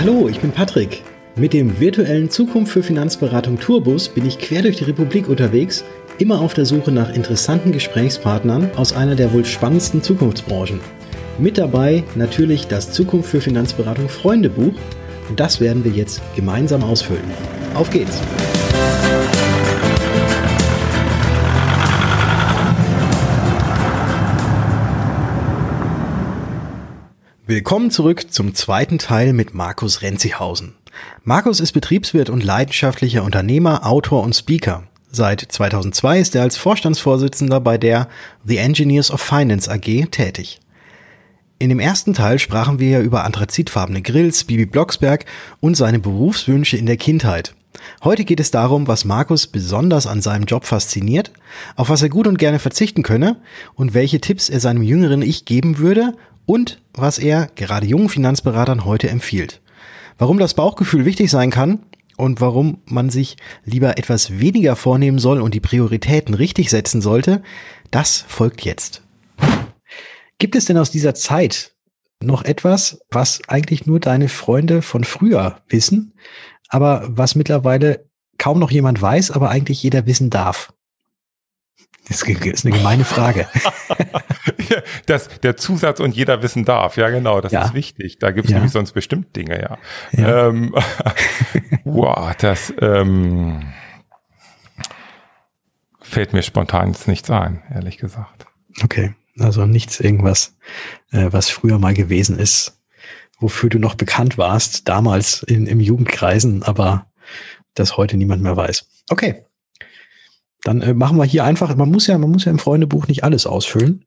Hallo, ich bin Patrick. Mit dem virtuellen Zukunft für Finanzberatung Tourbus bin ich quer durch die Republik unterwegs, immer auf der Suche nach interessanten Gesprächspartnern aus einer der wohl spannendsten Zukunftsbranchen. Mit dabei natürlich das Zukunft für Finanzberatung Freundebuch und das werden wir jetzt gemeinsam ausfüllen. Auf geht's! Willkommen zurück zum zweiten Teil mit Markus Renzihausen. Markus ist Betriebswirt und leidenschaftlicher Unternehmer, Autor und Speaker. Seit 2002 ist er als Vorstandsvorsitzender bei der The Engineers of Finance AG tätig. In dem ersten Teil sprachen wir über anthrazitfarbene Grills, Bibi Blocksberg und seine Berufswünsche in der Kindheit. Heute geht es darum, was Markus besonders an seinem Job fasziniert, auf was er gut und gerne verzichten könne und welche Tipps er seinem jüngeren Ich geben würde und was er gerade jungen Finanzberatern heute empfiehlt. Warum das Bauchgefühl wichtig sein kann und warum man sich lieber etwas weniger vornehmen soll und die Prioritäten richtig setzen sollte, das folgt jetzt. Gibt es denn aus dieser Zeit noch etwas, was eigentlich nur deine Freunde von früher wissen, aber was mittlerweile kaum noch jemand weiß, aber eigentlich jeder wissen darf? Das ist eine gemeine Frage. das, der Zusatz und jeder wissen darf, ja genau, das ja. ist wichtig. Da gibt es ja. nämlich sonst bestimmt Dinge, ja. ja. Ähm, wow, das ähm, fällt mir spontan jetzt nichts ein, ehrlich gesagt. Okay, also nichts irgendwas, äh, was früher mal gewesen ist, wofür du noch bekannt warst, damals in, im Jugendkreisen, aber das heute niemand mehr weiß. Okay. Dann äh, machen wir hier einfach, man muss ja, man muss ja im Freundebuch nicht alles ausfüllen.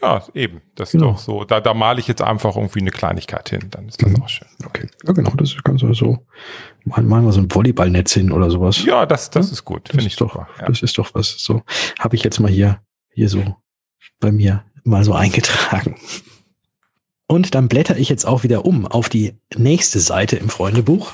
Ja, eben. Das genau. ist doch so. Da, da male ich jetzt einfach irgendwie eine Kleinigkeit hin, dann ist das mhm. auch schön. Okay. Ja, genau, das kannst du so. Malen, malen wir so ein Volleyballnetz hin oder sowas. Ja, das, das ja? ist gut. Finde ich doch. Ja. Das ist doch was. So habe ich jetzt mal hier, hier so bei mir mal so eingetragen. Und dann blätter ich jetzt auch wieder um auf die nächste Seite im Freundebuch,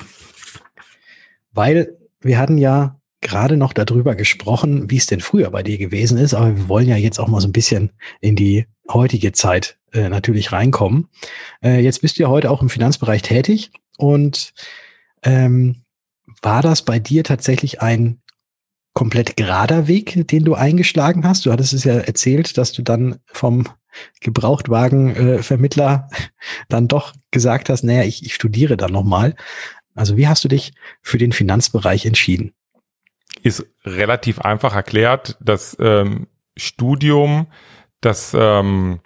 weil wir hatten ja gerade noch darüber gesprochen, wie es denn früher bei dir gewesen ist, aber wir wollen ja jetzt auch mal so ein bisschen in die heutige Zeit äh, natürlich reinkommen. Äh, jetzt bist du ja heute auch im Finanzbereich tätig und ähm, war das bei dir tatsächlich ein komplett gerader Weg, den du eingeschlagen hast? Du hattest es ja erzählt, dass du dann vom Gebrauchtwagenvermittler äh, dann doch gesagt hast, naja, ich, ich studiere dann nochmal. Also wie hast du dich für den Finanzbereich entschieden? Ist relativ einfach erklärt. Das ähm, Studium, das ähm,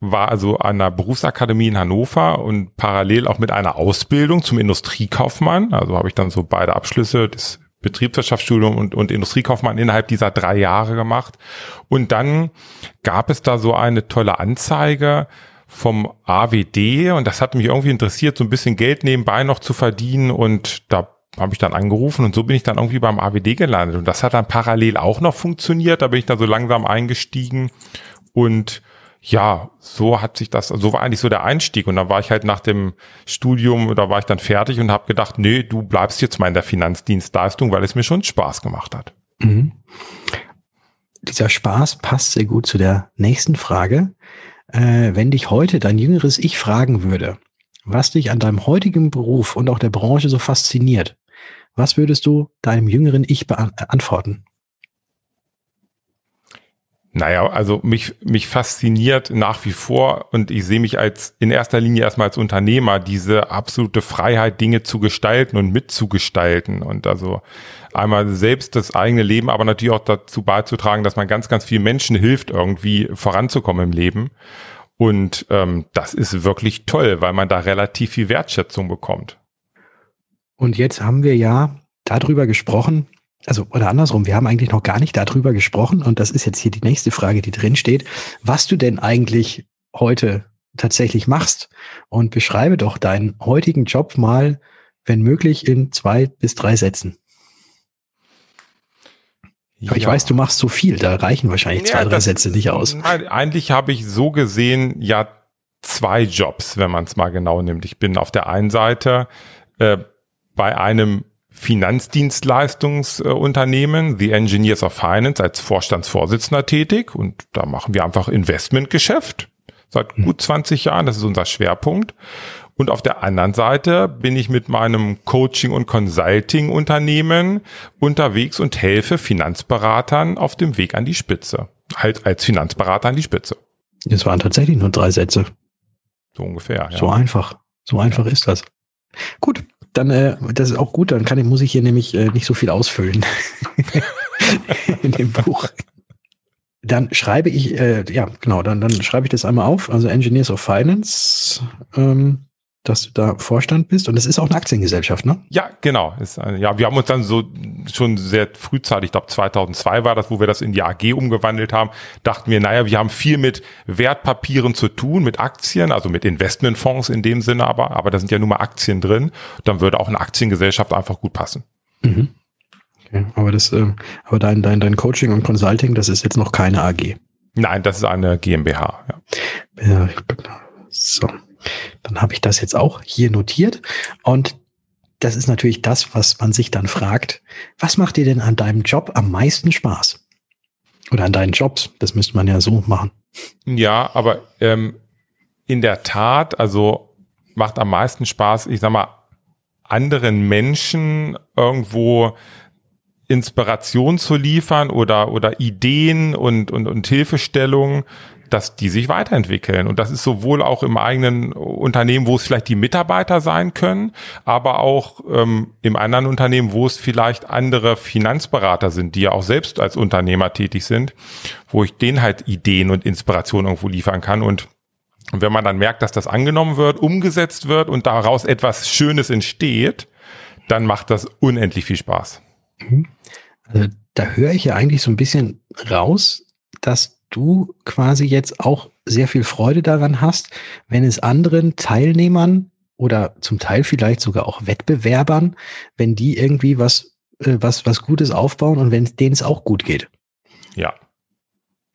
war also an der Berufsakademie in Hannover und parallel auch mit einer Ausbildung zum Industriekaufmann. Also habe ich dann so beide Abschlüsse das Betriebswirtschaftsstudium und, und Industriekaufmann innerhalb dieser drei Jahre gemacht. Und dann gab es da so eine tolle Anzeige vom AWD und das hat mich irgendwie interessiert, so ein bisschen Geld nebenbei noch zu verdienen und da habe ich dann angerufen und so bin ich dann irgendwie beim AWD gelandet. Und das hat dann parallel auch noch funktioniert. Da bin ich dann so langsam eingestiegen und ja, so hat sich das, so war eigentlich so der Einstieg. Und dann war ich halt nach dem Studium, da war ich dann fertig und habe gedacht, nee, du bleibst jetzt mal in der Finanzdienstleistung, weil es mir schon Spaß gemacht hat. Mhm. Dieser Spaß passt sehr gut zu der nächsten Frage. Äh, wenn dich heute dein jüngeres Ich fragen würde, was dich an deinem heutigen Beruf und auch der Branche so fasziniert, was würdest du deinem jüngeren Ich beantworten? Naja, also mich, mich fasziniert nach wie vor und ich sehe mich als in erster Linie erstmal als Unternehmer, diese absolute Freiheit, Dinge zu gestalten und mitzugestalten und also einmal selbst das eigene Leben, aber natürlich auch dazu beizutragen, dass man ganz, ganz vielen Menschen hilft, irgendwie voranzukommen im Leben. Und ähm, das ist wirklich toll, weil man da relativ viel Wertschätzung bekommt. Und jetzt haben wir ja darüber gesprochen, also oder andersrum, wir haben eigentlich noch gar nicht darüber gesprochen und das ist jetzt hier die nächste Frage, die drin steht, was du denn eigentlich heute tatsächlich machst und beschreibe doch deinen heutigen Job mal, wenn möglich, in zwei bis drei Sätzen. Ja. Aber ich weiß, du machst so viel, da reichen wahrscheinlich ja, zwei, drei das, Sätze nicht aus. Eigentlich habe ich so gesehen ja zwei Jobs, wenn man es mal genau nimmt. Ich bin auf der einen Seite äh, bei einem Finanzdienstleistungsunternehmen, The Engineers of Finance, als Vorstandsvorsitzender tätig und da machen wir einfach Investmentgeschäft. seit gut 20 Jahren. Das ist unser Schwerpunkt. Und auf der anderen Seite bin ich mit meinem Coaching- und Consulting-Unternehmen unterwegs und helfe Finanzberatern auf dem Weg an die Spitze. Halt als Finanzberater an die Spitze. Das waren tatsächlich nur drei Sätze. So ungefähr. Ja. So einfach. So einfach ist das. Gut, dann äh, das ist auch gut. Dann kann ich, muss ich hier nämlich äh, nicht so viel ausfüllen in dem Buch. Dann schreibe ich, äh, ja genau, dann, dann schreibe ich das einmal auf. Also Engineers of Finance. Ähm, dass du da Vorstand bist. Und es ist auch eine Aktiengesellschaft, ne? Ja, genau. Ist, ja, wir haben uns dann so schon sehr frühzeitig, ich glaube 2002 war das, wo wir das in die AG umgewandelt haben, dachten wir, naja, wir haben viel mit Wertpapieren zu tun, mit Aktien, also mit Investmentfonds in dem Sinne aber, aber da sind ja nur mal Aktien drin. Dann würde auch eine Aktiengesellschaft einfach gut passen. Mhm. Okay, aber das, äh, aber dein, dein, dein Coaching und Consulting, das ist jetzt noch keine AG. Nein, das ist eine GmbH, ja. ja so. Dann habe ich das jetzt auch hier notiert. Und das ist natürlich das, was man sich dann fragt. Was macht dir denn an deinem Job am meisten Spaß? Oder an deinen Jobs? Das müsste man ja so machen. Ja, aber ähm, in der Tat, also macht am meisten Spaß, ich sag mal, anderen Menschen irgendwo Inspiration zu liefern oder, oder Ideen und, und, und Hilfestellungen dass die sich weiterentwickeln. Und das ist sowohl auch im eigenen Unternehmen, wo es vielleicht die Mitarbeiter sein können, aber auch ähm, im anderen Unternehmen, wo es vielleicht andere Finanzberater sind, die ja auch selbst als Unternehmer tätig sind, wo ich denen halt Ideen und Inspiration irgendwo liefern kann. Und wenn man dann merkt, dass das angenommen wird, umgesetzt wird und daraus etwas Schönes entsteht, dann macht das unendlich viel Spaß. Mhm. Also da höre ich ja eigentlich so ein bisschen raus, dass du quasi jetzt auch sehr viel Freude daran hast, wenn es anderen Teilnehmern oder zum Teil vielleicht sogar auch Wettbewerbern, wenn die irgendwie was, äh, was, was Gutes aufbauen und wenn denen es auch gut geht. Ja.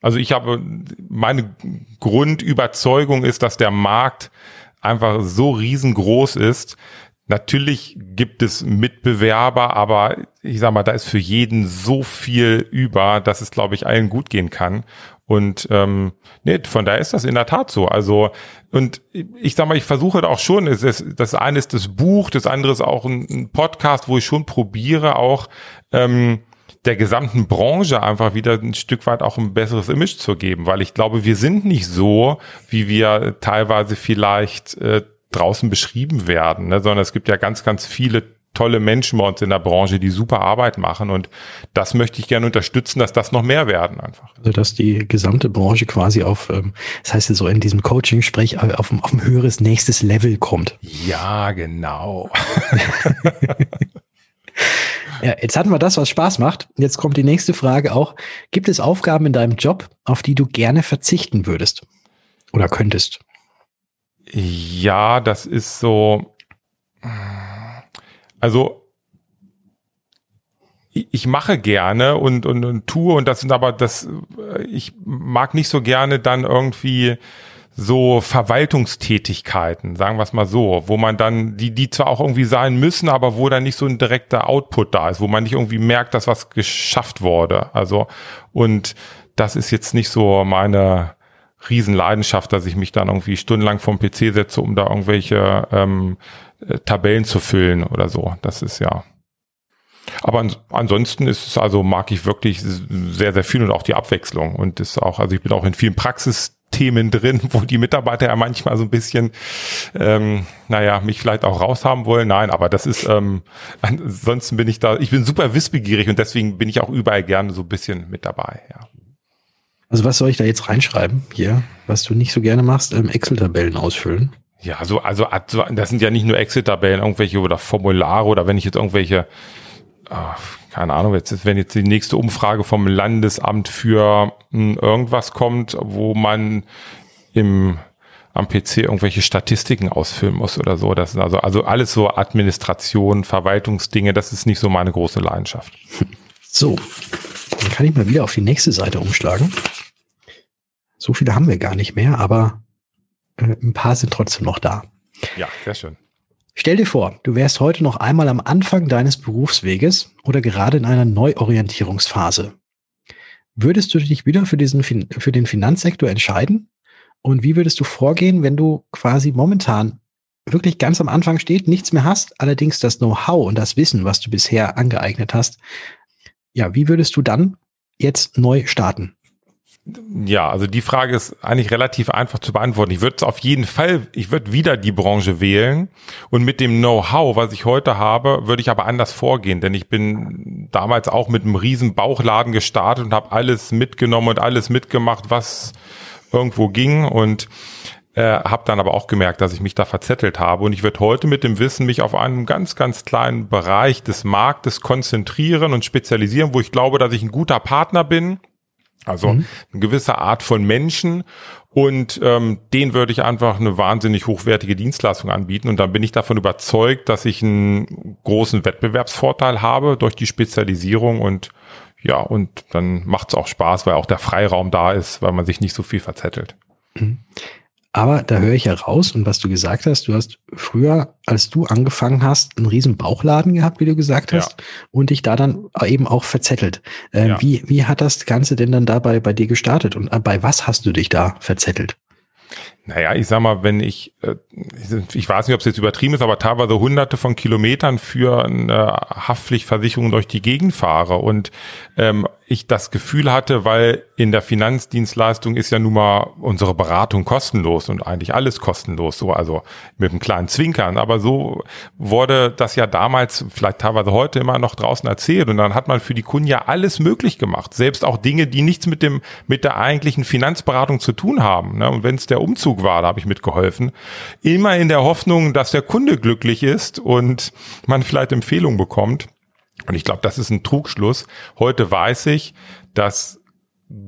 Also ich habe, meine Grundüberzeugung ist, dass der Markt einfach so riesengroß ist, Natürlich gibt es Mitbewerber, aber ich sag mal, da ist für jeden so viel über, dass es, glaube ich, allen gut gehen kann. Und ähm, nee, von daher ist das in der Tat so. Also, und ich sag mal, ich versuche auch schon, es ist, das eine ist das Buch, das andere ist auch ein, ein Podcast, wo ich schon probiere, auch ähm, der gesamten Branche einfach wieder ein Stück weit auch ein besseres Image zu geben, weil ich glaube, wir sind nicht so, wie wir teilweise vielleicht äh, draußen beschrieben werden, ne, sondern es gibt ja ganz, ganz viele tolle Menschen bei uns in der Branche, die super Arbeit machen und das möchte ich gerne unterstützen, dass das noch mehr werden einfach. Also dass die gesamte Branche quasi auf, ähm, das heißt so in diesem Coaching-Sprech, äh, auf, auf ein höheres nächstes Level kommt. Ja, genau. ja, jetzt hatten wir das, was Spaß macht. Jetzt kommt die nächste Frage auch. Gibt es Aufgaben in deinem Job, auf die du gerne verzichten würdest oder könntest? Ja, das ist so also ich mache gerne und, und, und tue und das sind aber das, ich mag nicht so gerne dann irgendwie so Verwaltungstätigkeiten, sagen wir es mal so, wo man dann, die, die zwar auch irgendwie sein müssen, aber wo dann nicht so ein direkter Output da ist, wo man nicht irgendwie merkt, dass was geschafft wurde. Also, und das ist jetzt nicht so meine Riesenleidenschaft, dass ich mich dann irgendwie stundenlang vom PC setze, um da irgendwelche ähm, äh, Tabellen zu füllen oder so. Das ist ja. Aber an, ansonsten ist es also, mag ich wirklich sehr, sehr viel und auch die Abwechslung. Und ist auch, also ich bin auch in vielen Praxisthemen drin, wo die Mitarbeiter ja manchmal so ein bisschen, ähm, naja, mich vielleicht auch raushaben wollen. Nein, aber das ist, ähm, ansonsten bin ich da, ich bin super wissbegierig und deswegen bin ich auch überall gerne so ein bisschen mit dabei, ja. Also was soll ich da jetzt reinschreiben hier, was du nicht so gerne machst, ähm, Excel-Tabellen ausfüllen? Ja, so, also, also das sind ja nicht nur Excel-Tabellen, irgendwelche oder Formulare oder wenn ich jetzt irgendwelche, oh, keine Ahnung, jetzt, wenn jetzt die nächste Umfrage vom Landesamt für hm, irgendwas kommt, wo man im am PC irgendwelche Statistiken ausfüllen muss oder so. Das ist also, also alles so Administration, Verwaltungsdinge, das ist nicht so meine große Leidenschaft. So, dann kann ich mal wieder auf die nächste Seite umschlagen. So viele haben wir gar nicht mehr, aber äh, ein paar sind trotzdem noch da. Ja, sehr schön. Stell dir vor, du wärst heute noch einmal am Anfang deines Berufsweges oder gerade in einer Neuorientierungsphase. Würdest du dich wieder für, diesen, für den Finanzsektor entscheiden? Und wie würdest du vorgehen, wenn du quasi momentan wirklich ganz am Anfang steht, nichts mehr hast, allerdings das Know-how und das Wissen, was du bisher angeeignet hast, ja, wie würdest du dann jetzt neu starten? Ja, also die Frage ist eigentlich relativ einfach zu beantworten. Ich würde auf jeden Fall, ich würde wieder die Branche wählen und mit dem Know-how, was ich heute habe, würde ich aber anders vorgehen, denn ich bin damals auch mit einem riesen Bauchladen gestartet und habe alles mitgenommen und alles mitgemacht, was irgendwo ging und äh, habe dann aber auch gemerkt, dass ich mich da verzettelt habe und ich würde heute mit dem Wissen mich auf einen ganz, ganz kleinen Bereich des Marktes konzentrieren und spezialisieren, wo ich glaube, dass ich ein guter Partner bin also mhm. eine gewisse Art von Menschen und ähm, den würde ich einfach eine wahnsinnig hochwertige Dienstleistung anbieten und dann bin ich davon überzeugt, dass ich einen großen Wettbewerbsvorteil habe durch die Spezialisierung und ja, und dann macht es auch Spaß, weil auch der Freiraum da ist, weil man sich nicht so viel verzettelt. Mhm. Aber da höre ich ja raus und was du gesagt hast, du hast früher, als du angefangen hast, einen riesen Bauchladen gehabt, wie du gesagt hast, ja. und dich da dann eben auch verzettelt. Äh, ja. wie, wie hat das Ganze denn dann dabei bei dir gestartet und äh, bei was hast du dich da verzettelt? Naja, ich sag mal, wenn ich, äh, ich weiß nicht, ob es jetzt übertrieben ist, aber teilweise hunderte von Kilometern für eine Haftpflichtversicherung durch die Gegend fahre und ähm, ich das Gefühl hatte, weil in der Finanzdienstleistung ist ja nun mal unsere Beratung kostenlos und eigentlich alles kostenlos, so also mit einem kleinen Zwinkern. Aber so wurde das ja damals, vielleicht teilweise heute immer noch draußen erzählt und dann hat man für die Kunden ja alles möglich gemacht, selbst auch Dinge, die nichts mit dem mit der eigentlichen Finanzberatung zu tun haben. Ne? Und wenn es der Umzug war, da habe ich mitgeholfen, immer in der Hoffnung, dass der Kunde glücklich ist und man vielleicht Empfehlungen bekommt. Und ich glaube, das ist ein Trugschluss. Heute weiß ich, dass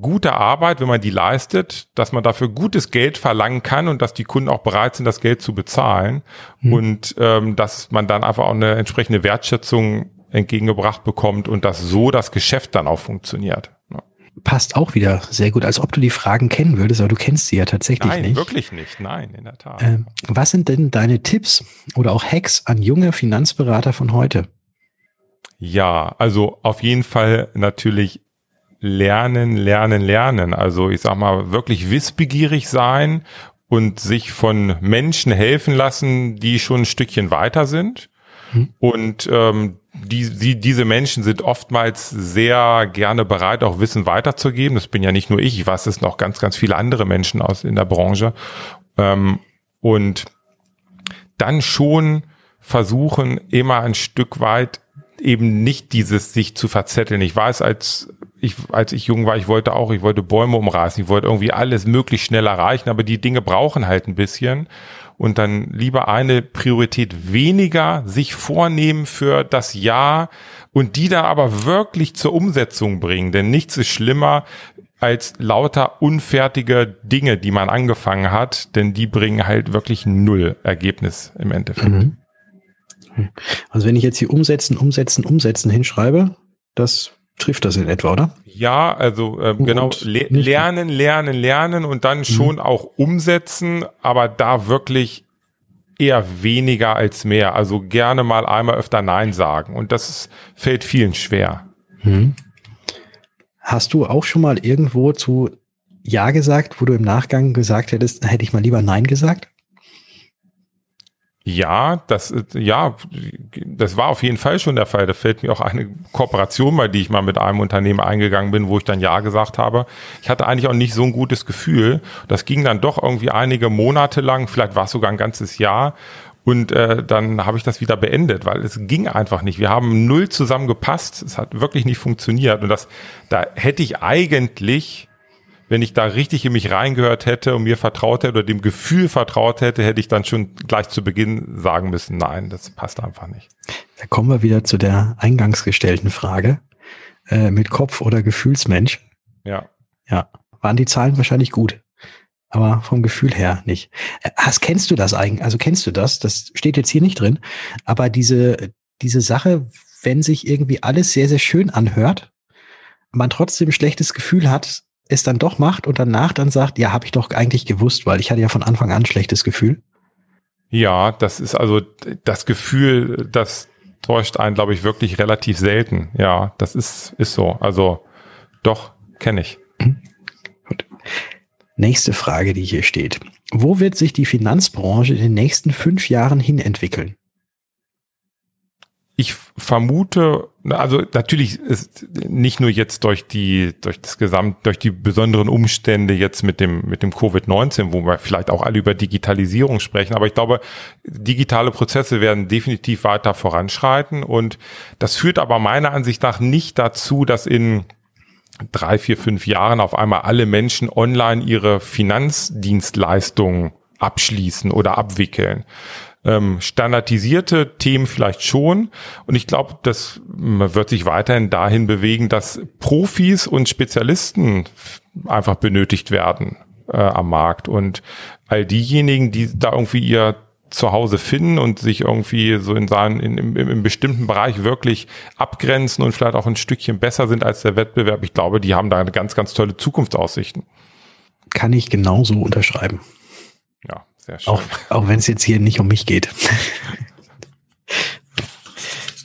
gute Arbeit, wenn man die leistet, dass man dafür gutes Geld verlangen kann und dass die Kunden auch bereit sind, das Geld zu bezahlen mhm. und ähm, dass man dann einfach auch eine entsprechende Wertschätzung entgegengebracht bekommt und dass so das Geschäft dann auch funktioniert. Ja. Passt auch wieder sehr gut, als ob du die Fragen kennen würdest, aber du kennst sie ja tatsächlich nein, nicht. Nein, wirklich nicht. Nein, in der Tat. Ähm, was sind denn deine Tipps oder auch Hacks an junge Finanzberater von heute? Ja, also auf jeden Fall natürlich lernen, lernen, lernen. Also ich sag mal, wirklich wissbegierig sein und sich von Menschen helfen lassen, die schon ein Stückchen weiter sind. Mhm. Und ähm, die, die, diese Menschen sind oftmals sehr gerne bereit, auch Wissen weiterzugeben. Das bin ja nicht nur ich, ich weiß, es auch ganz, ganz viele andere Menschen aus in der Branche. Ähm, und dann schon versuchen, immer ein Stück weit eben nicht dieses sich zu verzetteln. Ich weiß, als ich, als ich jung war, ich wollte auch, ich wollte Bäume umreißen, ich wollte irgendwie alles möglichst schnell erreichen, aber die Dinge brauchen halt ein bisschen und dann lieber eine Priorität weniger sich vornehmen für das Jahr und die da aber wirklich zur Umsetzung bringen, denn nichts ist schlimmer als lauter unfertige Dinge, die man angefangen hat, denn die bringen halt wirklich null Ergebnis im Endeffekt. Mhm. Also wenn ich jetzt hier umsetzen, umsetzen, umsetzen hinschreibe, das trifft das in etwa, oder? Ja, also äh, genau, le lernen, lernen, lernen und dann mhm. schon auch umsetzen, aber da wirklich eher weniger als mehr. Also gerne mal einmal öfter Nein sagen. Und das ist, fällt vielen schwer. Mhm. Hast du auch schon mal irgendwo zu Ja gesagt, wo du im Nachgang gesagt hättest, hätte ich mal lieber Nein gesagt? Ja, das, ja, das war auf jeden Fall schon der Fall. Da fällt mir auch eine Kooperation bei, die ich mal mit einem Unternehmen eingegangen bin, wo ich dann Ja gesagt habe. Ich hatte eigentlich auch nicht so ein gutes Gefühl. Das ging dann doch irgendwie einige Monate lang, vielleicht war es sogar ein ganzes Jahr. Und äh, dann habe ich das wieder beendet, weil es ging einfach nicht. Wir haben null zusammen gepasst. Es hat wirklich nicht funktioniert. Und das, da hätte ich eigentlich wenn ich da richtig in mich reingehört hätte und mir vertraut hätte oder dem Gefühl vertraut hätte, hätte ich dann schon gleich zu Beginn sagen müssen, nein, das passt einfach nicht. Da kommen wir wieder zu der eingangs gestellten Frage äh, mit Kopf oder Gefühlsmensch. Ja. Ja, waren die Zahlen wahrscheinlich gut, aber vom Gefühl her nicht. Äh, hast, kennst du das eigentlich? Also kennst du das? Das steht jetzt hier nicht drin, aber diese, diese Sache, wenn sich irgendwie alles sehr, sehr schön anhört, man trotzdem ein schlechtes Gefühl hat, es dann doch macht und danach dann sagt, ja, habe ich doch eigentlich gewusst, weil ich hatte ja von Anfang an ein schlechtes Gefühl. Ja, das ist also das Gefühl, das täuscht einen, glaube ich, wirklich relativ selten. Ja, das ist, ist so. Also doch, kenne ich. Mhm. Gut. Nächste Frage, die hier steht. Wo wird sich die Finanzbranche in den nächsten fünf Jahren hin entwickeln? ich vermute, also natürlich ist nicht nur jetzt durch die, durch das Gesamt, durch die besonderen Umstände jetzt mit dem, mit dem Covid-19, wo wir vielleicht auch alle über Digitalisierung sprechen, aber ich glaube, digitale Prozesse werden definitiv weiter voranschreiten und das führt aber meiner Ansicht nach nicht dazu, dass in drei, vier, fünf Jahren auf einmal alle Menschen online ihre Finanzdienstleistungen abschließen oder abwickeln ähm, standardisierte Themen vielleicht schon. Und ich glaube, das wird sich weiterhin dahin bewegen, dass Profis und Spezialisten einfach benötigt werden äh, am Markt. Und all diejenigen, die da irgendwie ihr Zuhause finden und sich irgendwie so in seinen, in, im, im bestimmten Bereich wirklich abgrenzen und vielleicht auch ein Stückchen besser sind als der Wettbewerb. Ich glaube, die haben da eine ganz, ganz tolle Zukunftsaussichten. Kann ich genauso unterschreiben. Ja, sehr schön. Auch, auch wenn es jetzt hier nicht um mich geht.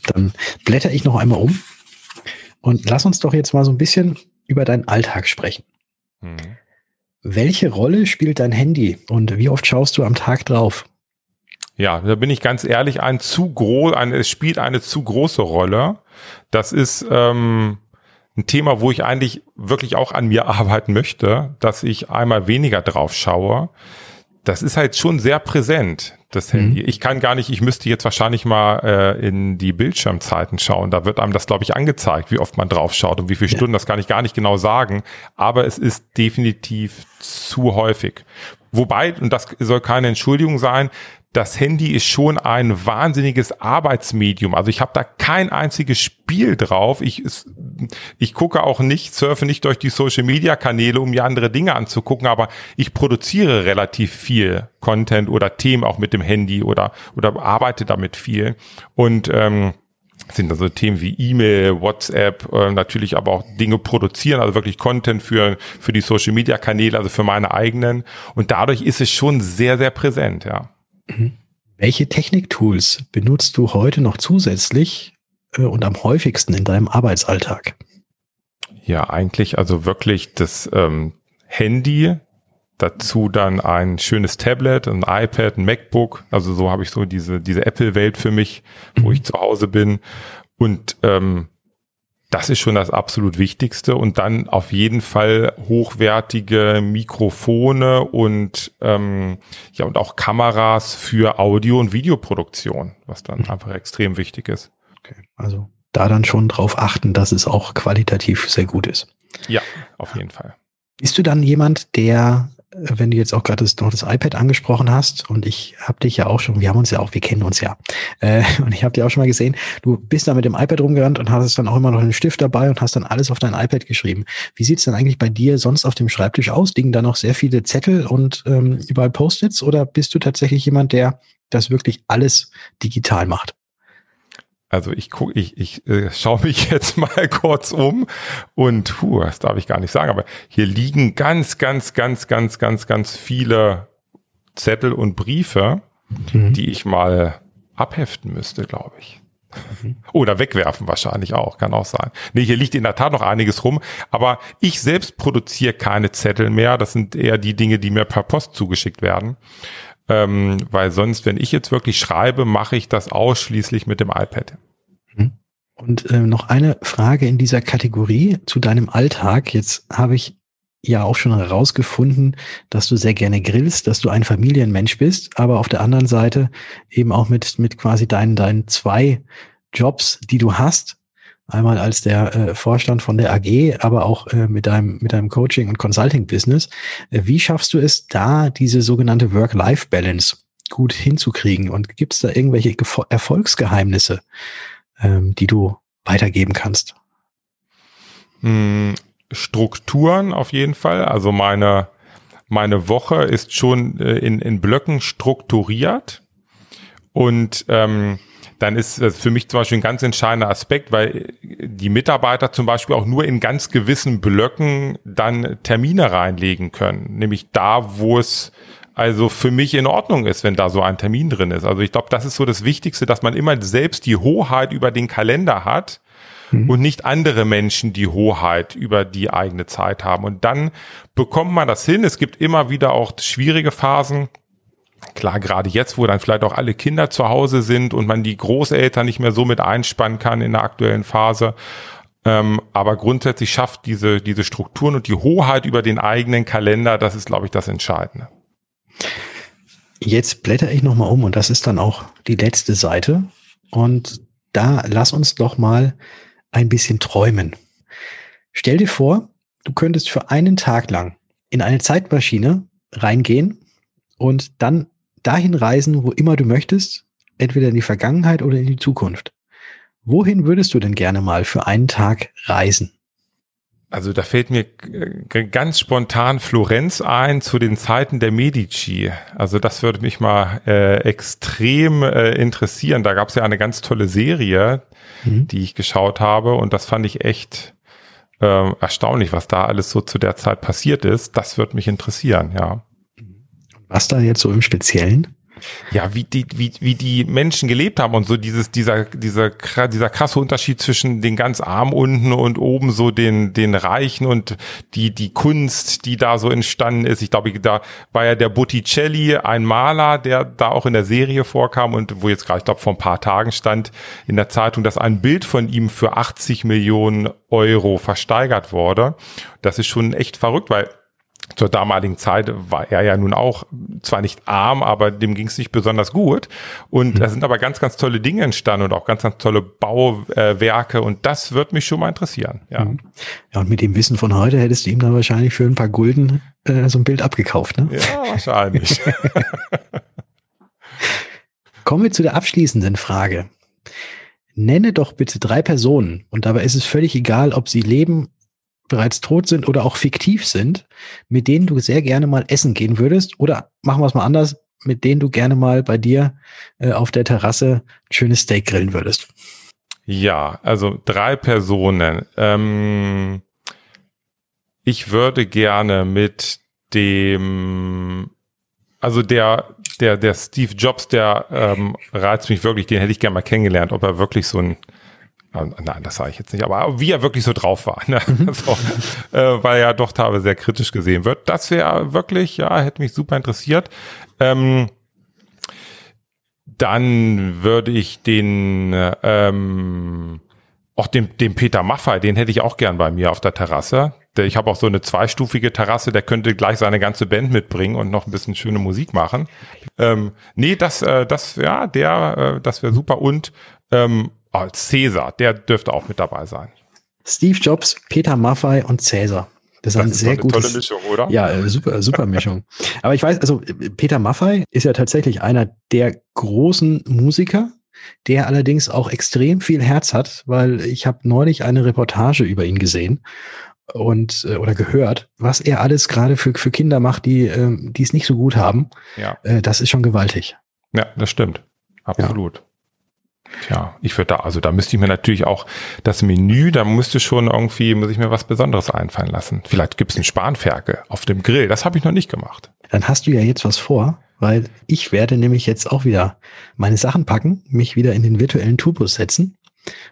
Dann blätter ich noch einmal um und lass uns doch jetzt mal so ein bisschen über deinen Alltag sprechen. Mhm. Welche Rolle spielt dein Handy und wie oft schaust du am Tag drauf? Ja, da bin ich ganz ehrlich, ein zu groß, eine, es spielt eine zu große Rolle. Das ist ähm, ein Thema, wo ich eigentlich wirklich auch an mir arbeiten möchte, dass ich einmal weniger drauf schaue das ist halt schon sehr präsent, das Handy. Mhm. Ich kann gar nicht, ich müsste jetzt wahrscheinlich mal äh, in die Bildschirmzeiten schauen. Da wird einem das, glaube ich, angezeigt, wie oft man drauf schaut und wie viele ja. Stunden, das kann ich gar nicht genau sagen. Aber es ist definitiv zu häufig. Wobei, und das soll keine Entschuldigung sein, das Handy ist schon ein wahnsinniges Arbeitsmedium. Also ich habe da kein einziges Spiel drauf. Ich, ich gucke auch nicht, surfe nicht durch die Social-Media-Kanäle, um mir andere Dinge anzugucken, aber ich produziere relativ viel Content oder Themen auch mit dem Handy oder, oder arbeite damit viel. Und ähm, sind also Themen wie E-Mail, WhatsApp, äh, natürlich aber auch Dinge produzieren, also wirklich Content für, für die Social Media Kanäle, also für meine eigenen. Und dadurch ist es schon sehr, sehr präsent, ja. Mhm. Welche Techniktools benutzt du heute noch zusätzlich äh, und am häufigsten in deinem Arbeitsalltag? Ja, eigentlich also wirklich das ähm, Handy, dazu dann ein schönes Tablet, ein iPad, ein MacBook. Also so habe ich so diese, diese Apple-Welt für mich, wo mhm. ich zu Hause bin. Und ähm, das ist schon das absolut Wichtigste. Und dann auf jeden Fall hochwertige Mikrofone und ähm, ja und auch Kameras für Audio- und Videoproduktion, was dann mhm. einfach extrem wichtig ist. Okay. Also da dann schon drauf achten, dass es auch qualitativ sehr gut ist. Ja, auf jeden Fall. Bist du dann jemand, der wenn du jetzt auch gerade das, noch das iPad angesprochen hast und ich habe dich ja auch schon, wir haben uns ja auch, wir kennen uns ja, äh, und ich habe dir auch schon mal gesehen, du bist da mit dem iPad rumgerannt und hast dann auch immer noch einen Stift dabei und hast dann alles auf dein iPad geschrieben. Wie sieht's denn eigentlich bei dir sonst auf dem Schreibtisch aus? Liegen da noch sehr viele Zettel und ähm, überall Post-its oder bist du tatsächlich jemand, der das wirklich alles digital macht? Also ich gucke, ich, ich äh, schaue mich jetzt mal kurz um und puh, das darf ich gar nicht sagen, aber hier liegen ganz, ganz, ganz, ganz, ganz, ganz viele Zettel und Briefe, mhm. die ich mal abheften müsste, glaube ich. Mhm. Oder wegwerfen wahrscheinlich auch, kann auch sein. Nee, hier liegt in der Tat noch einiges rum, aber ich selbst produziere keine Zettel mehr. Das sind eher die Dinge, die mir per Post zugeschickt werden. Ähm, weil sonst, wenn ich jetzt wirklich schreibe, mache ich das ausschließlich mit dem iPad. Mhm. Und äh, noch eine Frage in dieser Kategorie zu deinem Alltag. Jetzt habe ich ja auch schon herausgefunden, dass du sehr gerne grillst, dass du ein Familienmensch bist, aber auf der anderen Seite eben auch mit, mit quasi deinen, deinen zwei Jobs, die du hast, Einmal als der äh, Vorstand von der AG, aber auch äh, mit deinem, mit deinem Coaching- und Consulting-Business. Äh, wie schaffst du es da, diese sogenannte Work-Life-Balance gut hinzukriegen? Und gibt es da irgendwelche Gefo Erfolgsgeheimnisse, ähm, die du weitergeben kannst? Hm, Strukturen auf jeden Fall. Also meine, meine Woche ist schon äh, in, in Blöcken strukturiert. Und ähm, dann ist das für mich zum Beispiel ein ganz entscheidender Aspekt, weil die Mitarbeiter zum Beispiel auch nur in ganz gewissen Blöcken dann Termine reinlegen können. Nämlich da, wo es also für mich in Ordnung ist, wenn da so ein Termin drin ist. Also ich glaube, das ist so das Wichtigste, dass man immer selbst die Hoheit über den Kalender hat mhm. und nicht andere Menschen die Hoheit über die eigene Zeit haben. Und dann bekommt man das hin. Es gibt immer wieder auch schwierige Phasen. Klar, gerade jetzt, wo dann vielleicht auch alle Kinder zu Hause sind und man die Großeltern nicht mehr so mit einspannen kann in der aktuellen Phase. Ähm, aber grundsätzlich schafft diese, diese Strukturen und die Hoheit über den eigenen Kalender, das ist, glaube ich, das Entscheidende. Jetzt blätter ich nochmal um und das ist dann auch die letzte Seite. Und da lass uns doch mal ein bisschen träumen. Stell dir vor, du könntest für einen Tag lang in eine Zeitmaschine reingehen und dann dahin reisen, wo immer du möchtest, entweder in die Vergangenheit oder in die Zukunft. Wohin würdest du denn gerne mal für einen Tag reisen? Also da fällt mir ganz spontan Florenz ein zu den Zeiten der Medici. Also das würde mich mal äh, extrem äh, interessieren. Da gab es ja eine ganz tolle Serie, mhm. die ich geschaut habe und das fand ich echt äh, erstaunlich, was da alles so zu der Zeit passiert ist. Das würde mich interessieren, ja. Was da jetzt so im Speziellen? Ja, wie die, wie, wie die Menschen gelebt haben und so dieses, dieser, dieser, dieser krasse Unterschied zwischen den ganz Armen unten und oben so den, den Reichen und die, die Kunst, die da so entstanden ist. Ich glaube, da war ja der Botticelli ein Maler, der da auch in der Serie vorkam und wo jetzt gerade, ich glaube, vor ein paar Tagen stand in der Zeitung, dass ein Bild von ihm für 80 Millionen Euro versteigert wurde. Das ist schon echt verrückt, weil zur damaligen Zeit war er ja nun auch zwar nicht arm, aber dem ging es nicht besonders gut. Und mhm. da sind aber ganz, ganz tolle Dinge entstanden und auch ganz, ganz tolle Bauwerke. Und das wird mich schon mal interessieren. Ja. Mhm. ja, und mit dem Wissen von heute hättest du ihm dann wahrscheinlich für ein paar Gulden äh, so ein Bild abgekauft, ne? Ja, wahrscheinlich. Kommen wir zu der abschließenden Frage. Nenne doch bitte drei Personen, und dabei ist es völlig egal, ob sie leben bereits tot sind oder auch fiktiv sind, mit denen du sehr gerne mal essen gehen würdest? Oder machen wir es mal anders, mit denen du gerne mal bei dir äh, auf der Terrasse ein schönes Steak grillen würdest? Ja, also drei Personen. Ähm, ich würde gerne mit dem, also der, der, der Steve Jobs, der ähm, reizt mich wirklich, den hätte ich gerne mal kennengelernt, ob er wirklich so ein Nein, das sage ich jetzt nicht, aber wie er wirklich so drauf war, ne? Mhm. so, äh, weil er doch teilweise sehr kritisch gesehen wird. Das wäre wirklich, ja, hätte mich super interessiert. Ähm, dann würde ich den, ähm, auch den, den Peter Maffei, den hätte ich auch gern bei mir auf der Terrasse. Ich habe auch so eine zweistufige Terrasse, der könnte gleich seine ganze Band mitbringen und noch ein bisschen schöne Musik machen. Ähm, nee, das, äh, das, ja, der, äh, das wäre super. Und ähm, als Cäsar, der dürfte auch mit dabei sein. Steve Jobs, Peter Maffei und Cäsar. Das, das ist ein sehr eine gutes, tolle Mischung, oder? Ja, äh, super, super Mischung. Aber ich weiß, also Peter Maffei ist ja tatsächlich einer der großen Musiker, der allerdings auch extrem viel Herz hat, weil ich habe neulich eine Reportage über ihn gesehen und äh, oder gehört, was er alles gerade für, für Kinder macht, die äh, die es nicht so gut haben. Ja. Äh, das ist schon gewaltig. Ja, das stimmt. Absolut. Ja. Tja, ich würde da, also da müsste ich mir natürlich auch das Menü, da müsste schon irgendwie, muss ich mir was Besonderes einfallen lassen. Vielleicht gibt's ein Spanferkel auf dem Grill. Das habe ich noch nicht gemacht. Dann hast du ja jetzt was vor, weil ich werde nämlich jetzt auch wieder meine Sachen packen, mich wieder in den virtuellen Tourbus setzen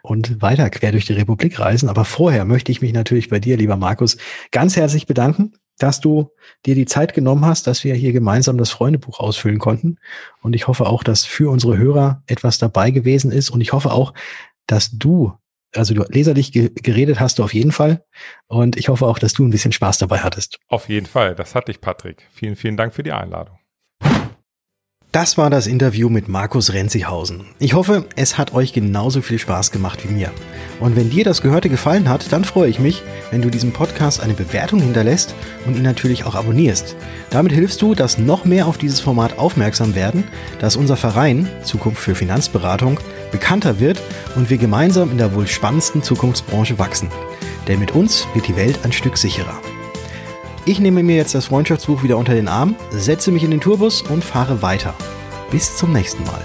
und weiter quer durch die Republik reisen. Aber vorher möchte ich mich natürlich bei dir, lieber Markus, ganz herzlich bedanken dass du dir die Zeit genommen hast, dass wir hier gemeinsam das Freundebuch ausfüllen konnten. Und ich hoffe auch, dass für unsere Hörer etwas dabei gewesen ist. Und ich hoffe auch, dass du, also du leserlich geredet hast du auf jeden Fall. Und ich hoffe auch, dass du ein bisschen Spaß dabei hattest. Auf jeden Fall. Das hatte ich, Patrick. Vielen, vielen Dank für die Einladung. Das war das Interview mit Markus Renzihausen. Ich hoffe, es hat euch genauso viel Spaß gemacht wie mir. Und wenn dir das Gehörte gefallen hat, dann freue ich mich, wenn du diesem Podcast eine Bewertung hinterlässt und ihn natürlich auch abonnierst. Damit hilfst du, dass noch mehr auf dieses Format aufmerksam werden, dass unser Verein Zukunft für Finanzberatung bekannter wird und wir gemeinsam in der wohl spannendsten Zukunftsbranche wachsen. Denn mit uns wird die Welt ein Stück sicherer. Ich nehme mir jetzt das Freundschaftsbuch wieder unter den Arm, setze mich in den Tourbus und fahre weiter. Bis zum nächsten Mal.